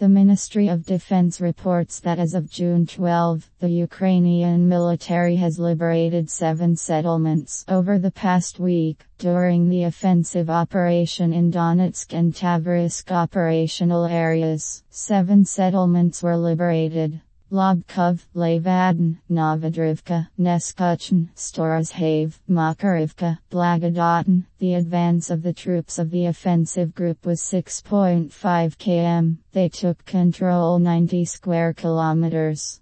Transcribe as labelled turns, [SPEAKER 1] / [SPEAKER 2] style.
[SPEAKER 1] The Ministry of Defense reports that as of June 12, the Ukrainian military has liberated seven settlements over the past week. During the offensive operation in Donetsk and Tavrisk operational areas, seven settlements were liberated. Lobkove, Levadne, Novodarivka, Neskuchne, Storozheve, Makarivka, Blahodatne. The advance of the troops of the offensive group was 6.5 km. They took control 90 square kilometers.